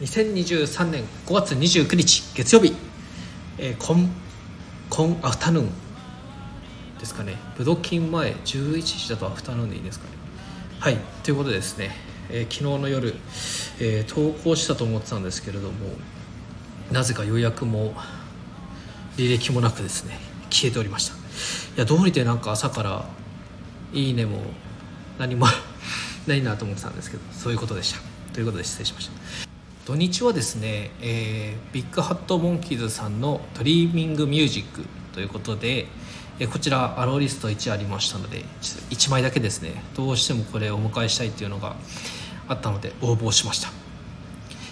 2023年5月29日月曜日、えー、コンコンアフタヌーン。ですかね。武道金前11時だとアフタヌーンでいいですかね。はい。ということでですね、えー、昨日の夜、えー、投稿したと思ってたんですけれどもなぜか予約も履歴もなくですね消えておりました。いやどうりでなんか朝から「いいね」も何も ないなと思ってたんですけどそういうことでした。ということで失礼しました。土日はですね、えー、ビッグハットモンキーズさんのトリーミングミュージックということで、えー、こちらアローリスト1ありましたので1枚だけですね。どうしてもこれお迎えしたいっていうのがあったので応募しました。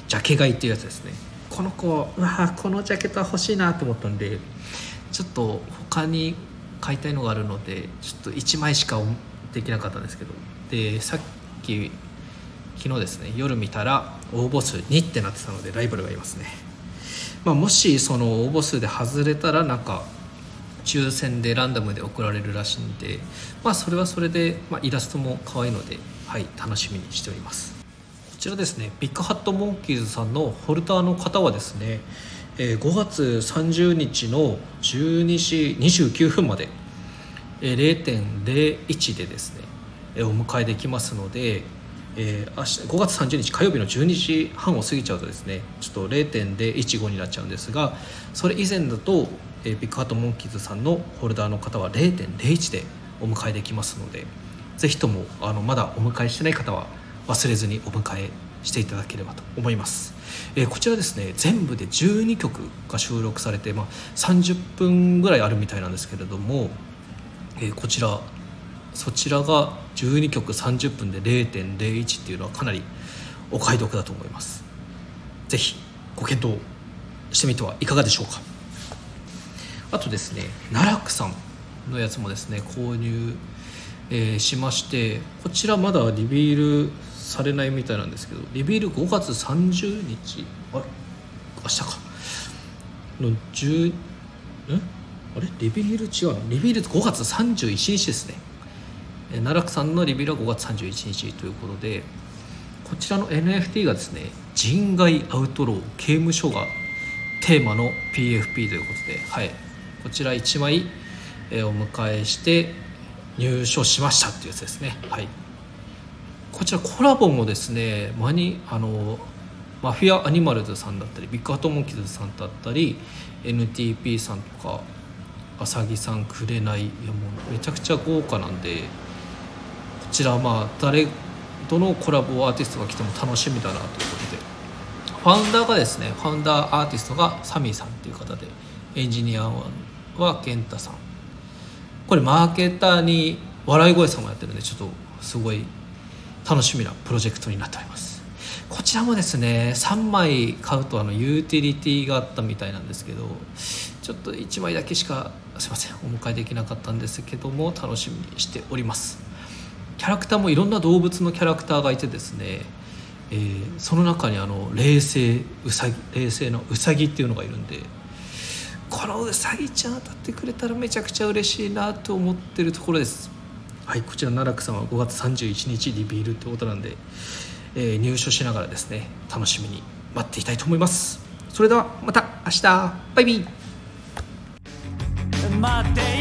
ジャケ買いっていうやつですね。この子うわこのジャケットは欲しいなと思ったんでちょっと他に買いたいのがあるのでちょっと1枚しかできなかったんですけど。でさっき昨日ですね夜見たら応募数2ってなってたのでライバルがいますね、まあ、もしその応募数で外れたらなんか抽選でランダムで送られるらしいんでまあそれはそれで、まあ、イラストも可愛いのではい楽しみにしております。こちらですねビッグハットモンキーズさんのホルダーの方はですね5月30日の12時29分まで0.01でですねお迎えできますのでえー、明日5月30日火曜日の12時半を過ぎちゃうとですねちょっと0.015になっちゃうんですがそれ以前だと、えー、ビッグハートモンキーズさんのホルダーの方は0.01でお迎えできますのでぜひともあのまだお迎えしてない方は忘れずにお迎えしていただければと思います、えー、こちらですね全部で12曲が収録されて、まあ、30分ぐらいあるみたいなんですけれども、えー、こちらそちらが12曲30分で0.01っていうのはかなりお買い得だと思います。是非ご検討してみてはいかがでしょうか。あとですね奈落さんのやつもですね購入、えー、しましてこちらまだリビールされないみたいなんですけどリビール5月30日あれ？明日か。の10ん？あれ？リビール違うリビール5月31日ですね。奈落さんのリビルは5月31日ということでこちらの NFT がですね人外アウトロー刑務所がテーマの PFP ということで、はい、こちら1枚、お迎えして入所しましたっていうやつですね、はい、こちらコラボもですねマニあのマフィアアニマルズさんだったりビッグハートモンキーズさんだったり NTP さんとかあさぎさんくれないいやもうめちゃくちゃ豪華なんでちらまあ誰どのコラボアーティストが来ても楽しみだなということでファウンダーがですねファウンダーアーティストがサミーさんっていう方でエンジニアは健太さんこれマーケターに笑い声さんもやってるんでちょっとすごい楽しみなプロジェクトになっております。こちらもですね3枚買うとあのユーティリティがあったみたいなんですけどちょっと1枚だけしかすいませんお迎えできなかったんですけども楽しみにしております。キャラクターもいろんな動物のキャラクターがいてですね、えー、その中にあの冷静うさぎ冷静のうさぎっていうのがいるんでこのうさぎちゃん当たってくれたらめちゃくちゃ嬉しいなと思ってるところです。はいこちら奈落さんは5月31日リビールってことなんで、えー、入所しながらですね楽しみに待っていたいと思います。それではまた明日。バイビー。